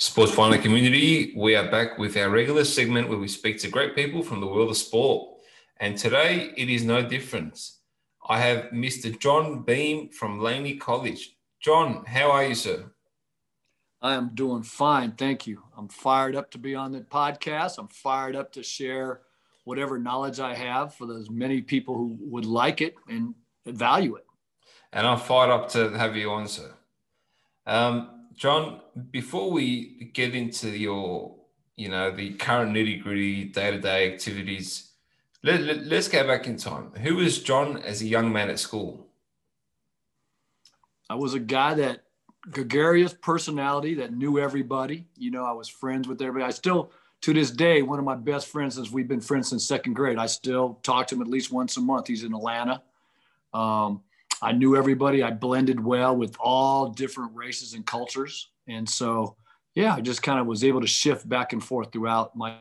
Sports Finder community, we are back with our regular segment where we speak to great people from the world of sport. And today it is no different. I have Mr. John Beam from Laney College. John, how are you, sir? I am doing fine. Thank you. I'm fired up to be on the podcast. I'm fired up to share whatever knowledge I have for those many people who would like it and value it. And I'm fired up to have you on, sir. Um, John, before we get into your, you know, the current nitty gritty day to day activities, let, let, let's go back in time. Who was John as a young man at school? I was a guy that gregarious personality that knew everybody. You know, I was friends with everybody. I still, to this day, one of my best friends since we've been friends since second grade. I still talk to him at least once a month. He's in Atlanta. Um, I knew everybody. I blended well with all different races and cultures. And so, yeah, I just kind of was able to shift back and forth throughout my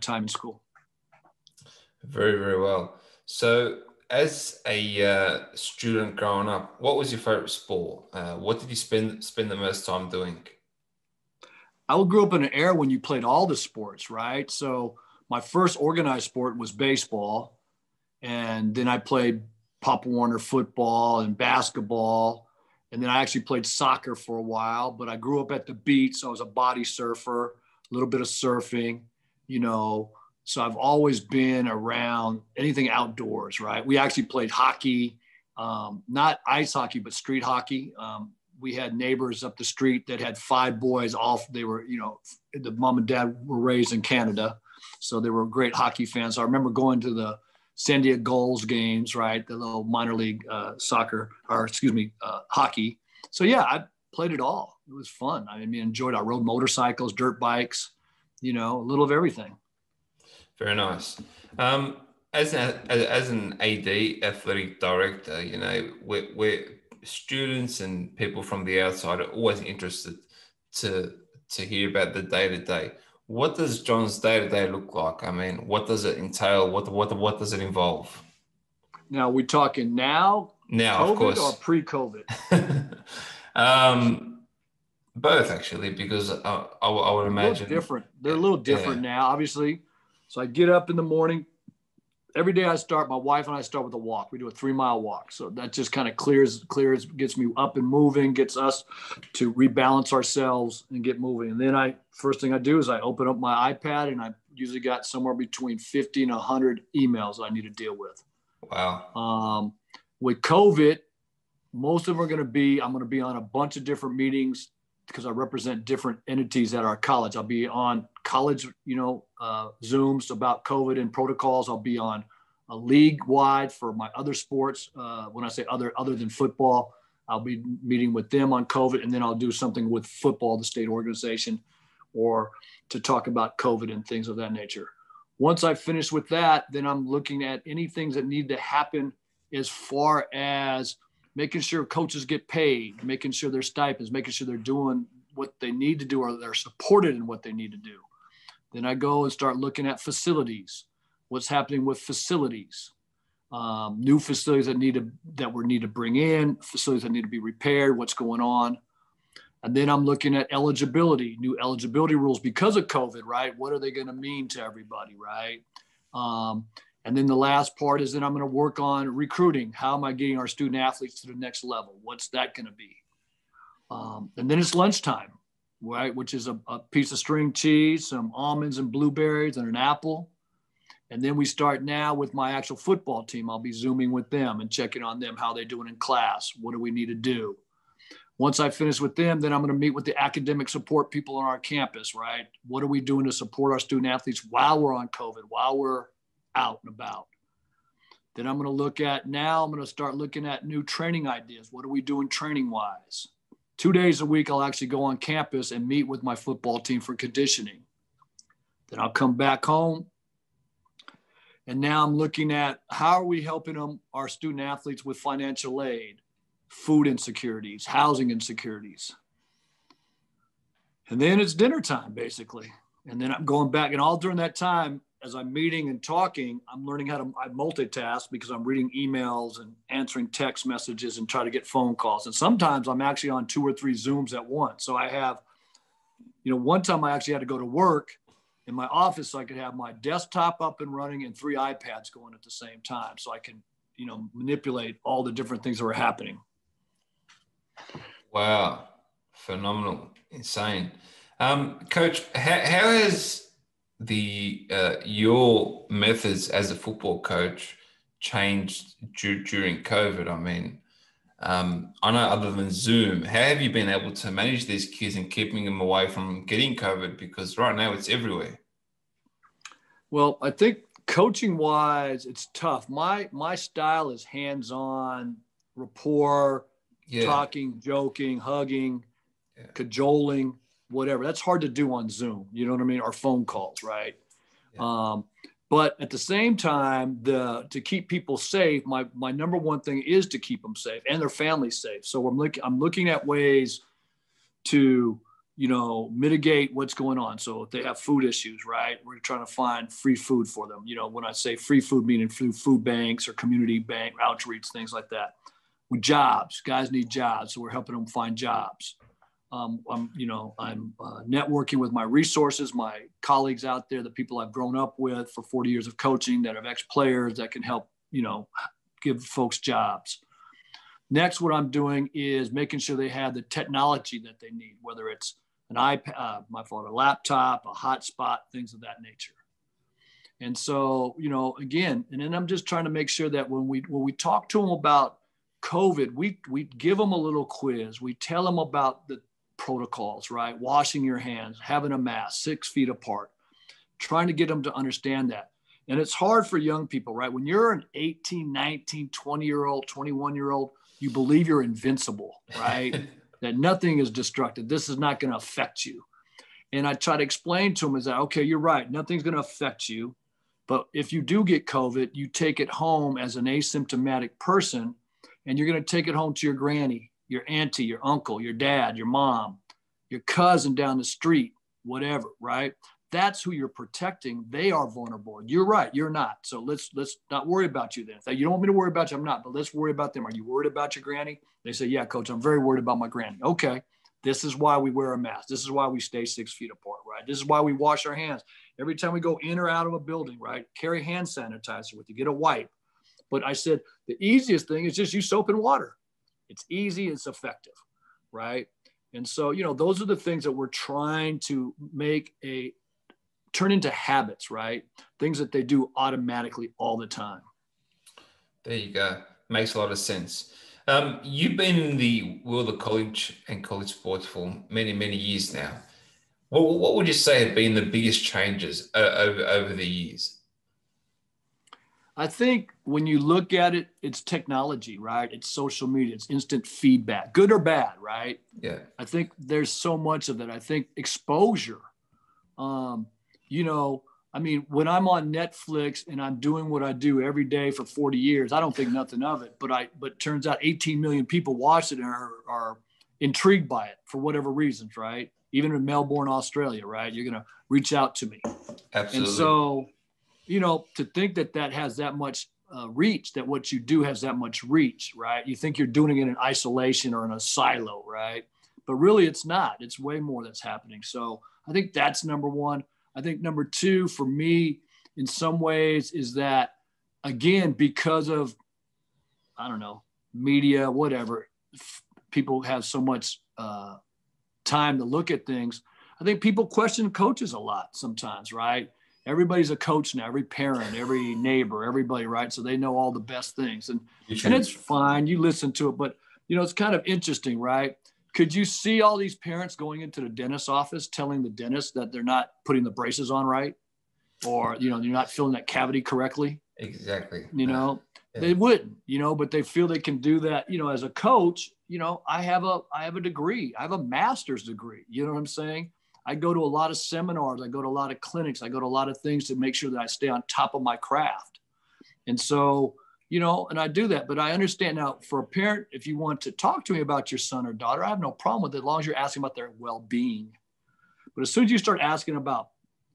time in school. Very, very well. So, as a uh, student growing up, what was your favorite sport? Uh, what did you spend spend the most time doing? I grew up in an era when you played all the sports, right? So my first organized sport was baseball, and then I played Pop Warner football and basketball, and then I actually played soccer for a while. But I grew up at the beach, so I was a body surfer, a little bit of surfing, you know. So I've always been around anything outdoors, right? We actually played hockey, um, not ice hockey, but street hockey. Um, we had neighbors up the street that had five boys. off. they were, you know, the mom and dad were raised in Canada, so they were great hockey fans. So I remember going to the San Diego Gulls games, right? The little minor league uh, soccer, or excuse me, uh, hockey. So yeah, I played it all. It was fun. I mean, enjoyed. I rode motorcycles, dirt bikes, you know, a little of everything. Very nice. Um, as an as an AD athletic director, you know, we're, we're students and people from the outside are always interested to to hear about the day to day. What does John's day to day look like? I mean, what does it entail? What what what does it involve? Now we're talking now, Now, COVID of course, or pre-COVID? um, both actually, because I, I, I would imagine different. They're a little different now, obviously. So I get up in the morning. Every day I start, my wife and I start with a walk. We do a three mile walk. So that just kind of clears, clears, gets me up and moving, gets us to rebalance ourselves and get moving. And then I, first thing I do is I open up my iPad and I usually got somewhere between 50 and 100 emails I need to deal with. Wow. Um, with COVID, most of them are going to be, I'm going to be on a bunch of different meetings because I represent different entities at our college. I'll be on college, you know, uh, Zooms about COVID and protocols. I'll be on a league wide for my other sports. Uh, when I say other, other than football, I'll be meeting with them on COVID, and then I'll do something with football, the state organization, or to talk about COVID and things of that nature. Once I finish with that, then I'm looking at any things that need to happen as far as making sure coaches get paid, making sure their stipends, making sure they're doing what they need to do or they're supported in what they need to do. Then I go and start looking at facilities. What's happening with facilities? Um, new facilities that need to that we need to bring in, facilities that need to be repaired. What's going on? And then I'm looking at eligibility, new eligibility rules because of COVID, right? What are they going to mean to everybody, right? Um, and then the last part is that I'm going to work on recruiting. How am I getting our student athletes to the next level? What's that going to be? Um, and then it's lunchtime, right? Which is a, a piece of string cheese, some almonds and blueberries, and an apple. And then we start now with my actual football team. I'll be zooming with them and checking on them how they're doing in class. What do we need to do? Once I finish with them, then I'm going to meet with the academic support people on our campus, right? What are we doing to support our student athletes while we're on COVID, while we're out and about? Then I'm going to look at now, I'm going to start looking at new training ideas. What are we doing training wise? Two days a week, I'll actually go on campus and meet with my football team for conditioning. Then I'll come back home. And now I'm looking at how are we helping them, our student athletes with financial aid, food insecurities, housing insecurities. And then it's dinner time, basically. And then I'm going back, and all during that time, as I'm meeting and talking, I'm learning how to I multitask because I'm reading emails and answering text messages and try to get phone calls. And sometimes I'm actually on two or three Zooms at once. So I have, you know, one time I actually had to go to work in my office so I could have my desktop up and running and three iPads going at the same time so I can, you know, manipulate all the different things that were happening. Wow. Phenomenal. Insane. Um, Coach, how, how has the uh, your methods as a football coach changed d- during COVID? I mean, um, I know other than Zoom, how have you been able to manage these kids and keeping them away from getting COVID? Because right now it's everywhere. Well, I think coaching wise, it's tough. My my style is hands on, rapport, yeah. talking, joking, hugging, yeah. cajoling whatever. That's hard to do on Zoom, you know what I mean, or phone calls, right? Yeah. Um, but at the same time, the to keep people safe, my my number one thing is to keep them safe and their families safe. So I'm looking I'm looking at ways to you know mitigate what's going on. So if they have food issues, right, we're trying to find free food for them. You know, when I say free food, meaning through food banks or community bank outreach, things like that. With jobs, guys need jobs, so we're helping them find jobs. Um, I'm, you know, I'm uh, networking with my resources, my colleagues out there, the people I've grown up with for 40 years of coaching that have ex-players that can help, you know, give folks jobs. Next, what I'm doing is making sure they have the technology that they need, whether it's an iPad, uh, my phone, a laptop, a hotspot, things of that nature. And so, you know, again, and then I'm just trying to make sure that when we when we talk to them about COVID, we we give them a little quiz. We tell them about the protocols, right? Washing your hands, having a mask, six feet apart, trying to get them to understand that. And it's hard for young people, right? When you're an 18, 19, 20 year old, 21 year old, you believe you're invincible, right? that nothing is destructive. This is not going to affect you. And I try to explain to them is that, okay, you're right. Nothing's going to affect you. But if you do get COVID, you take it home as an asymptomatic person and you're going to take it home to your granny your auntie, your uncle, your dad, your mom, your cousin down the street, whatever, right? That's who you're protecting. They are vulnerable. You're right. You're not. So let's let's not worry about you then. You don't want me to worry about you, I'm not. But let's worry about them. Are you worried about your granny? They say, Yeah, coach, I'm very worried about my granny. Okay. This is why we wear a mask. This is why we stay six feet apart, right? This is why we wash our hands every time we go in or out of a building, right? Carry hand sanitizer with you, get a wipe. But I said the easiest thing is just use soap and water. It's easy, it's effective, right? And so, you know, those are the things that we're trying to make a turn into habits, right? Things that they do automatically all the time. There you go. Makes a lot of sense. Um, you've been in the world of college and college sports for many, many years now. What, what would you say have been the biggest changes uh, over, over the years? I think when you look at it, it's technology, right? It's social media, it's instant feedback, good or bad, right? Yeah. I think there's so much of that. I think exposure. Um, you know, I mean, when I'm on Netflix and I'm doing what I do every day for 40 years, I don't think nothing of it. But I, but turns out 18 million people watch it and are, are intrigued by it for whatever reasons, right? Even in Melbourne, Australia, right? You're gonna reach out to me. Absolutely. And so you know, to think that that has that much uh, reach, that what you do has that much reach, right? You think you're doing it in isolation or in a silo, right? But really, it's not. It's way more that's happening. So I think that's number one. I think number two for me, in some ways, is that again because of I don't know media, whatever. People have so much uh, time to look at things. I think people question coaches a lot sometimes, right? Everybody's a coach now every parent every neighbor everybody right? So they know all the best things. And and it's fine you listen to it but you know it's kind of interesting right? Could you see all these parents going into the dentist's office telling the dentist that they're not putting the braces on right? Or you know you're not filling that cavity correctly? Exactly. you know Yeah. they wouldn't you know but they feel they can do that. You know as a coach you know i have a i have a degree i have a master's degree you know what i'm saying i go to a lot of seminars i go to a lot of clinics i go to a lot of things to make sure that i stay on top of my craft. And so you know and i do that but i understand now for a parent if you want to talk to me about your son or daughter i have no problem with it as long as you're asking about their well-being. But as soon as you start asking about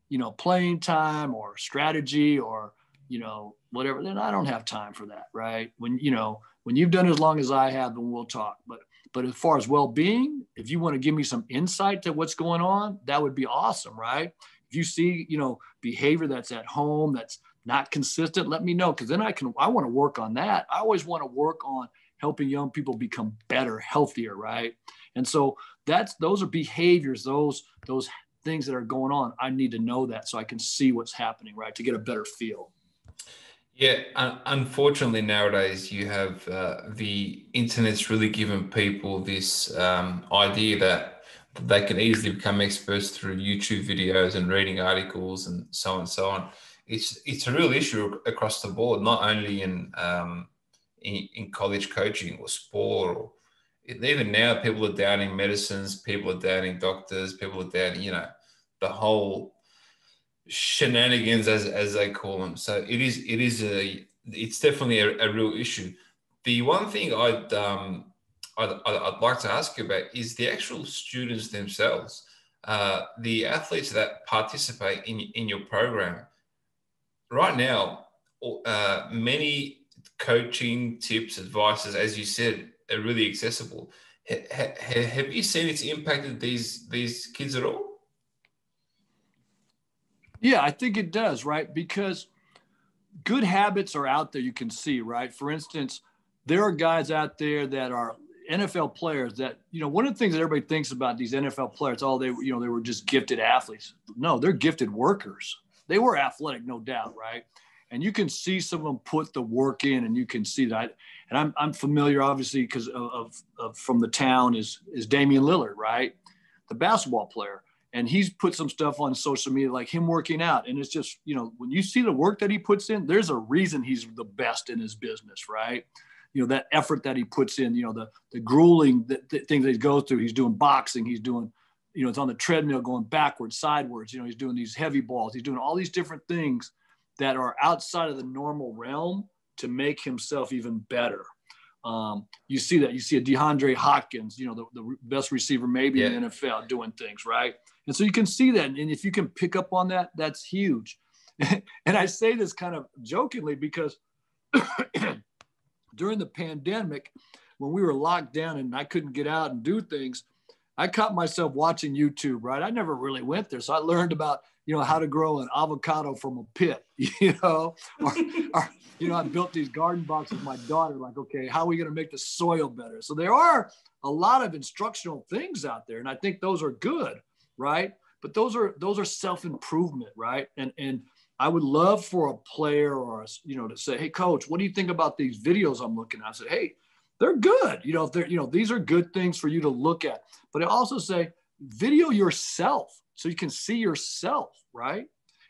you know playing time or strategy or you know whatever then i don't have time for that right? When you know when you've done as long as i have then we'll talk. But but as far as well-being if you want to give me some insight to what's going on that would be awesome right? If you see you know behavior that's at home that's not consistent let me know because then i can i want to work on that. I always want to work on helping young people become better healthier right? And so that's those are behaviors those those things that are going on. I need to know that so i can see what's happening right to get a better feel Yeah, un- unfortunately nowadays you have uh, the internet's really given people this um, idea that they can easily become experts through YouTube videos and reading articles and so on and so on. It's it's a real issue across the board, not only in um, in, in college coaching or sport or even now people are doubting medicines, people are doubting doctors, people are doubting you know the whole shenanigans as as they call them. So it is it is a it's definitely a, a real issue. The one thing I'd um I'd, I'd like to ask you about is the actual students themselves, uh, the athletes that participate in in your program. Right now, uh, many coaching tips, advices, as you said, are really accessible. Ha- ha- have you seen it's impacted these these kids at all? Yeah, I think it does, right? Because good habits are out there you can see, right? For instance, there are guys out there that are NFL players that, you know, one of the things that everybody thinks about these NFL players, oh, they, you know, they were just gifted athletes. No, they're gifted workers. They were athletic, no doubt, right? And you can see some of them put the work in, and you can see that. And I'm, I'm familiar, obviously, because of, of, of from the town is is Damian Lillard, right? The basketball player and he's put some stuff on social media like him working out. And it's just you know when you see the work that he puts in there's a reason he's the best in his business right? You know that effort that he puts in you know the the grueling the, things that he goes through. He's doing boxing. He's doing you know it's on the treadmill going backwards sideways you know he's doing these heavy balls. He's doing all these different things that are outside of the normal realm to make himself even better um, you see that you see a DeAndre Hopkins, you know, the, the best receiver maybe in the NFL doing things right. And so you can see that. And if you can pick up on that, that's huge. and I say this kind of jokingly because during the pandemic, when we were locked down and I couldn't get out and do things, I caught myself watching YouTube, right? I never really went there. So I learned about, you know, how to grow an avocado from a pit, you know, or, or you know, I built these garden boxes with my daughter, like, okay, how are we going to make the soil better? So there are a lot of instructional things out there. And I think those are good right? But those are those are self improvement, right? And and I would love for a player or a, you know to say, hey, coach, what do you think about these videos I'm looking at? I said, hey, they're good. You know, they're you know these are good things for you to look at. But I also say, video yourself so you can see yourself, right?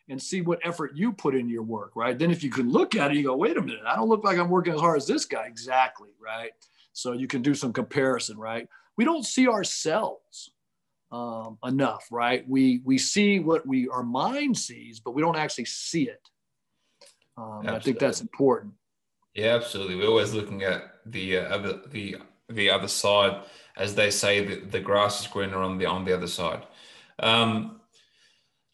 And see what effort you put into your work, right? Then if you can look at it, you go, wait a minute, I don't look like I'm working as hard as this guy. Exactly, right? So you can do some comparison, right? We don't see ourselves um, enough, right? We we see what we our mind sees, but we don't actually see it. Um, I think that's important. Yeah, absolutely. We're always looking at the uh, other the the other side, as they say, the, the grass is greener on the on the other side. Um,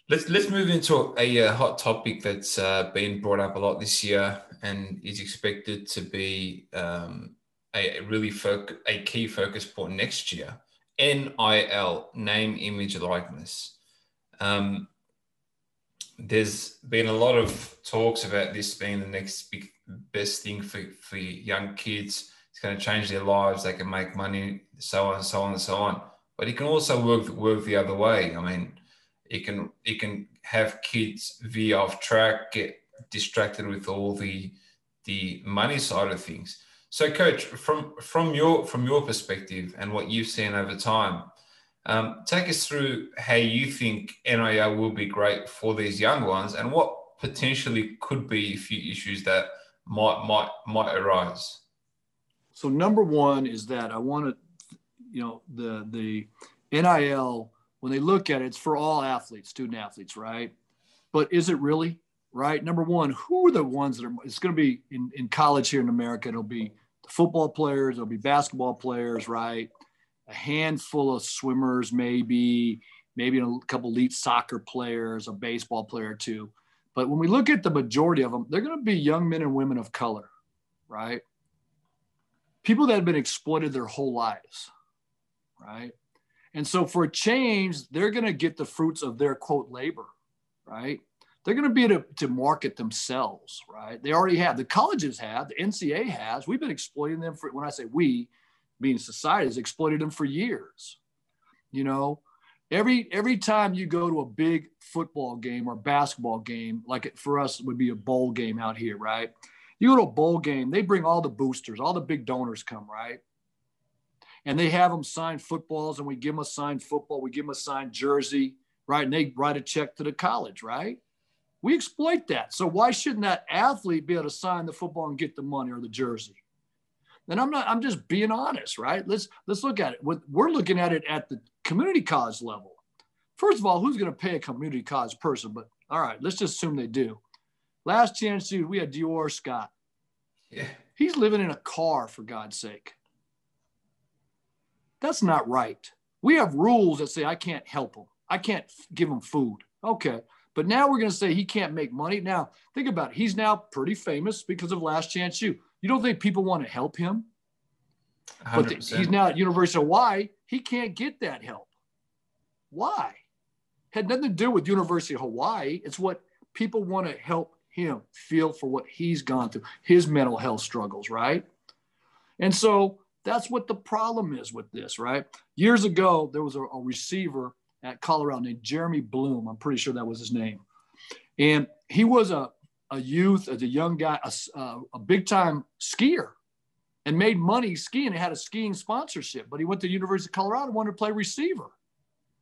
let's let's move into a, a hot topic that's uh, been brought up a lot this year and is expected to be um, a really foc- a key focus point next year. NIL, name, image, likeness. Um, there's been a lot of talks about this being the next big best thing for, for young kids. It's going to change their lives. They can make money, so on, and so on, and so on. But it can also work work the other way. I mean, it can it can have kids veer off track, get distracted with all the the money side of things. So, coach, from from your from your perspective and what you've seen over time, um, take us through how you think NIL will be great for these young ones, and what potentially could be a few issues that might might might arise. So, number one is that I want to, you know, the the NIL when they look at it, it's for all athletes, student athletes, right? But is it really? right? Number one, who are the ones that are, it's going to be in, in college here in America, it'll be football players, it'll be basketball players, right? A handful of swimmers, maybe, maybe a couple elite soccer players, a baseball player too. But when we look at the majority of them, they're going to be young men and women of color, right? People that have been exploited their whole lives, right? And so for a change, they're going to get the fruits of their quote labor, right? they're going to be to, to market themselves, right? They already have. The colleges have, the NCAA has. We've been exploiting them for, when I say we, being society, has exploited them for years. You know, every every time you go to a big football game or basketball game, like it, for us would be a bowl game out here, right? You go to a bowl game, they bring all the boosters, all the big donors come, right? And they have them sign footballs, and we give them a signed football, we give them a signed jersey, right? And they write a check to the college, right? We exploit that. So why shouldn't that athlete be able to sign the football and get the money or the jersey? And I'm not, I'm just being honest, right? Let's let's look at it. We're looking at it at the community college level. First of all, who's going to pay a community college person? But all right, let's just assume they do. Last chance, dude, we had Dior Scott. Yeah. He's living in a car, for God's sake. That's not right. We have rules that say I can't help him. I can't give him food. Okay. But now we're going to say he can't make money. Now, think about it. He's now pretty famous because of Last Chance U. You don't think people want to help him? 100%. But the, he's now at University of Hawaii. He can't get that help. Why? Had nothing to do with University of Hawaii. It's what people want to help him feel for what he's gone through, his mental health struggles, right? And so that's what the problem is with this, right? Years ago, there was a, a receiver at Colorado named Jeremy Bloom. I'm pretty sure that was his name. And he was a, a youth, as a young guy, a, a big time skier and made money skiing. He had a skiing sponsorship, but he went to the University of Colorado and wanted to play receiver.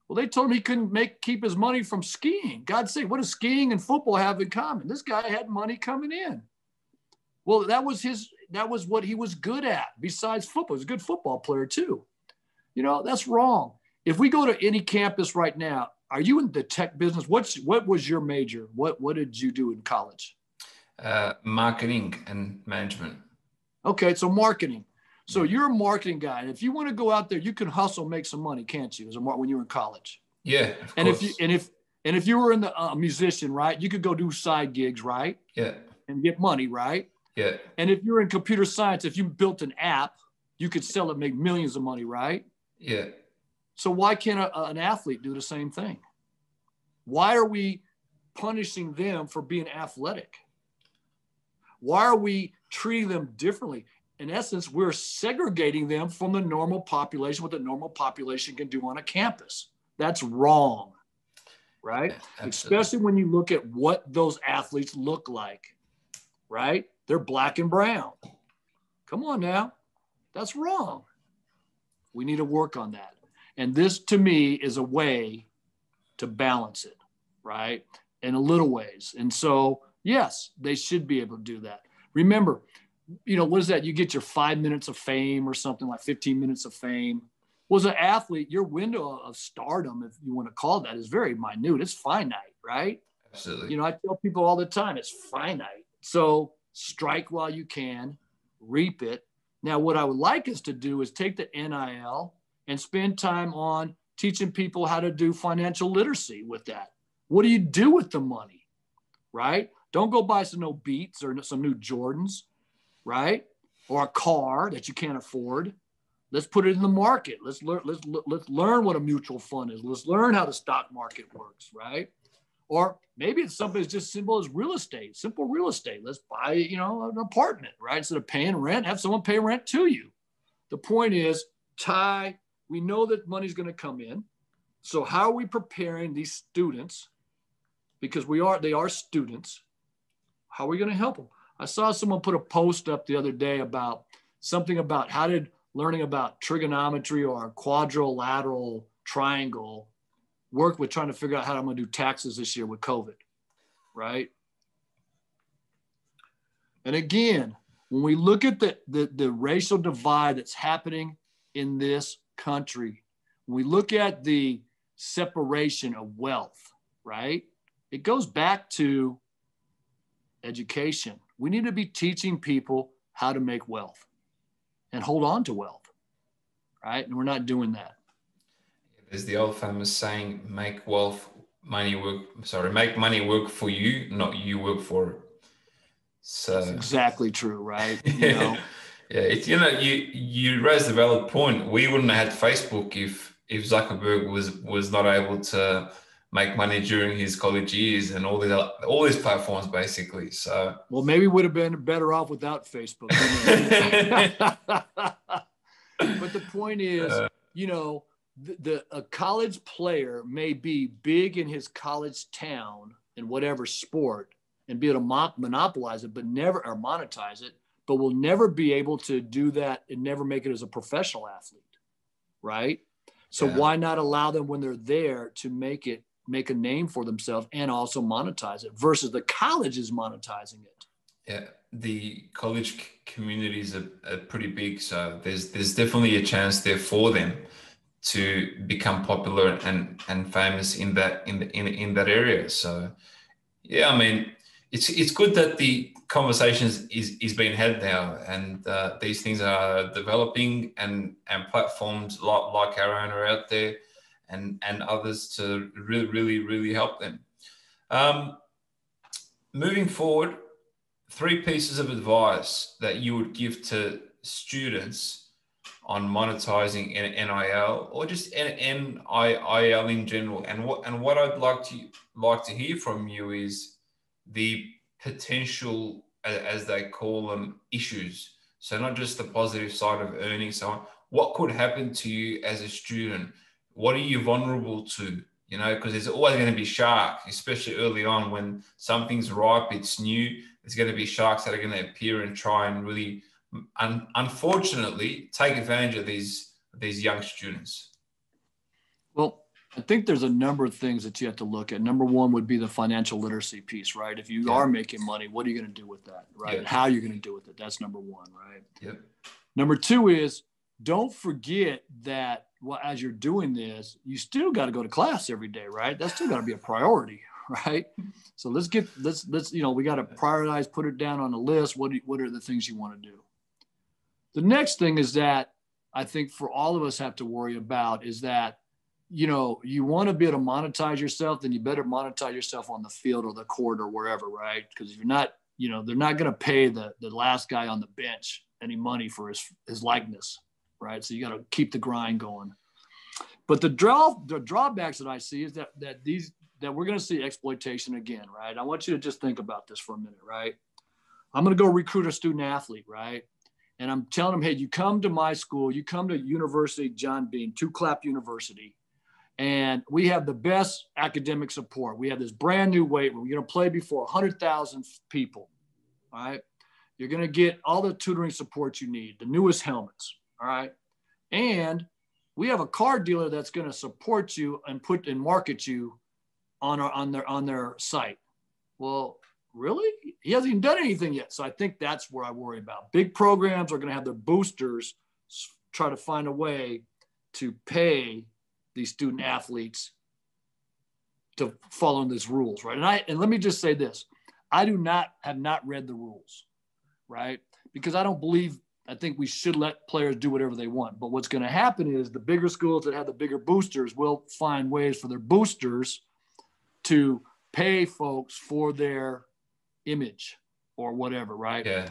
Well, they told him he couldn't make keep his money from skiing. God sake, what does skiing and football have in common? This guy had money coming in. Well, that was his that was what he was good at besides football. He was a good football player too. You know, that's wrong if we go to any campus right now, are you in the tech business? What's what was your major? What what did you do in college? Uh, marketing and management. Okay, so marketing. So you're a marketing guy, and if you want to go out there, you can hustle, make some money, can't you? As a when you were in college. Yeah. and if you and if and if you were in the uh, musician, right, you could go do side gigs, right? Yeah. And get money, right? Yeah. And if you're in computer science, if you built an app, you could sell it, make millions of money, right? Yeah. So why can't a, an athlete do the same thing? Why are we punishing them for being athletic? Why are we treating them differently? In essence, we're segregating them from the normal population, what the normal population can do on a campus. That's wrong, right? Yeah, Especially when you look at what those athletes look like, right? They're black and brown. Come on now. That's wrong. We need to work on that. And this to me is a way to balance it, right? In a little ways. And so, yes, they should be able to do that. Remember, you know, what is that? You get your five minutes of fame or something like 15 minutes of fame. Was well, an athlete, your window of stardom, if you want to call that, is very minute. It's finite, right? Absolutely. You know, I tell people all the time, it's finite. So strike while you can, reap it. Now, what I would like us to do is take the NIL and spend time on teaching people how to do financial literacy with that. What do you do with the money? Right? Don't go buy some new Beats or some new Jordans, right? Or a car that you can't afford. Let's put it in the market. Let's learn. Let's let's learn what a mutual fund is. Let's learn how the stock market works, right? Or maybe it's something as just simple as real estate, simple real estate. Let's buy, you know, an apartment, right? Instead of paying rent, have someone pay rent to you. The point is tie we know that money's going to come in. So how are we preparing these students? Because we are, they are students. How are we going to help them? I saw someone put a post up the other day about something about how did learning about trigonometry or quadrilateral triangle work with trying to figure out how I'm going to do taxes this year with COVID, right? And again, when we look at the, the, the racial divide that's happening in this country, when we look at the separation of wealth, right? It goes back to education. We need to be teaching people how to make wealth and hold on to wealth, right? And we're not doing that. There's the old famous saying, make wealth money work, sorry, make money work for you, not you work for it. So That's exactly true, right? You know? Yeah, it's you know, you you raised a valid point. We wouldn't have had Facebook if if Zuckerberg was was not able to make money during his college years and all these all these platforms basically. So well, maybe would have been better off without Facebook. but the point is, uh, you know, the, the a college player may be big in his college town in whatever sport and be able to monopolize it, but never or monetize it, but will never be able to do that and never make it as a professional athlete, right? So yeah. why not allow them when they're there to make it make a name for themselves and also monetize it versus the college is monetizing it. Yeah, the college communities are, are pretty big, so there's there's definitely a chance there for them to become popular and and famous in that in the, in in that area. So yeah, I mean it's it's good that the conversations is is being had now, and uh, these things are developing, and and platforms like like our own are out there and and others to really really really help them. Um, moving forward, three pieces of advice that you would give to students on monetizing NIL or just NIL in general. And what and what I'd like to like to hear from you is the potential, as they call them, issues. So not just the positive side of earning. So what could happen to you as a student what are you vulnerable to? You know, because there's always going to be sharks, especially early on when something's ripe, it's new. There's going to be sharks that are going to appear and try and really, un- unfortunately, take advantage of these these young students. I think there's a number of things that you have to look at. Number one would be the financial literacy piece, right? If you yeah. are making money, what are you going to do with that, right? Yeah. And how you're going to do with it. That's number one, right? Yep. Number two is don't forget that well, as you're doing this, you still got to go to class every day, right? That's still got to be a priority, right? So let's get let's let's you know we got to prioritize, put it down on a list. What do, what are the things you want to do? The next thing is that I think for all of us have to worry about is that you know you want to be able to monetize yourself, then you better monetize yourself on the field or the court or wherever, right? Because if you're not, you know, they're not going to pay the the last guy on the bench any money for his his likeness right? So you got to keep the grind going. But the draw the drawbacks that I see is that that these that we're going to see exploitation again, right? I want you to just think about this for a minute, right? I'm going to go recruit a student athlete, right? And I'm telling them, hey, you come to my school, you come to University John Beam, Two Clap University, and we have the best academic support. We have this brand new weight room. You're going to play before 100,000 people, all right? You're going to get all the tutoring support you need, the newest helmets, all right. And we have a car dealer that's going to support you and put and market you on our, on their on their site. Well, really? He hasn't even done anything yet. So I think that's where I worry about. Big programs are going to have their boosters try to find a way to pay these student athletes to follow these rules, right? And I and let me just say this. I do not have not read the rules, right? Because I don't believe I think we should let players do whatever they want. But what's going to happen is the bigger schools that have the bigger boosters will find ways for their boosters to pay folks for their image or whatever, right? Yeah.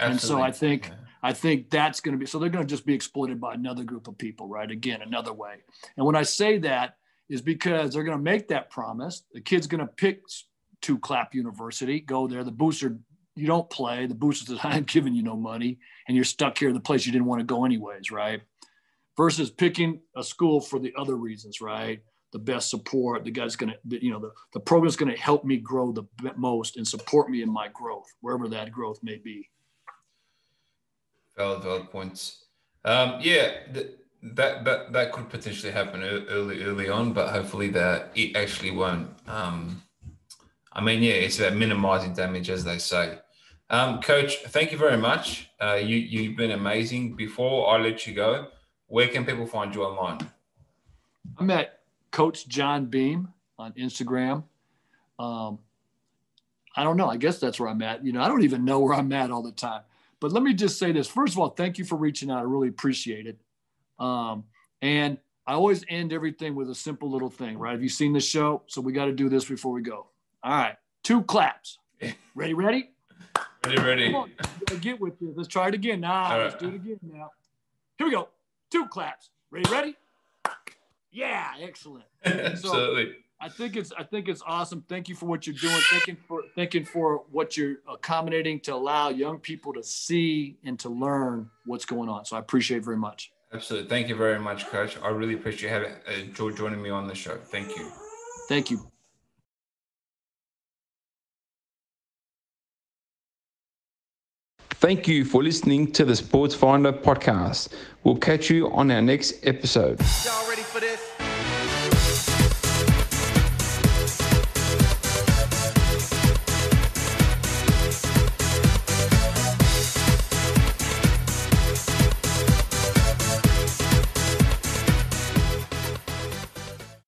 Absolutely. And so I think yeah. I think that's going to be so they're going to just be exploited by another group of people, right? Again, another way. And when I say that is because they're going to make that promise. The kid's going to pick Two Clap University, go there. The booster you don't play, the booster says, I'm giving you no money, and you're stuck here in the place you didn't want to go anyways, right? Versus picking a school for the other reasons, right? The best support, the guy's gonna, you know, the, the program's gonna help me grow the most and support me in my growth, wherever that growth may be. Valid, valid points. Um, yeah, th- that that that could potentially happen early early on, but hopefully that it actually won't. Um, I mean, yeah, it's about minimizing damage, as they say. Um, Coach, thank you very much. Uh, you you've been amazing. Before I let you go, where can people find you online? I'm at Coach John Beam on Instagram. Um, I don't know. I guess that's where I'm at. You know, I don't even know where I'm at all the time. But let me just say this. First of all, thank you for reaching out. I really appreciate it. Um, and I always end everything with a simple little thing, right? Have you seen the show? So we got to do this before we go. All right, two claps. Ready, ready? Ready, ready. On, get with this. Let's try it again. Now, right. let's do it again now. Here we go. Two claps. Ready, ready? Yeah, excellent. Absolutely. So, I think it's I think it's awesome. Thank you for what you're doing. Thinking for thinking for what you're accommodating to allow young people to see and to learn what's going on. So I appreciate it very much. Absolutely. Thank you very much, Coach. I really appreciate having uh, joining me on the show. Thank you. Thank you. Thank you for listening to the Sports Finder podcast. We'll catch you on our next episode. Y'all ready for this?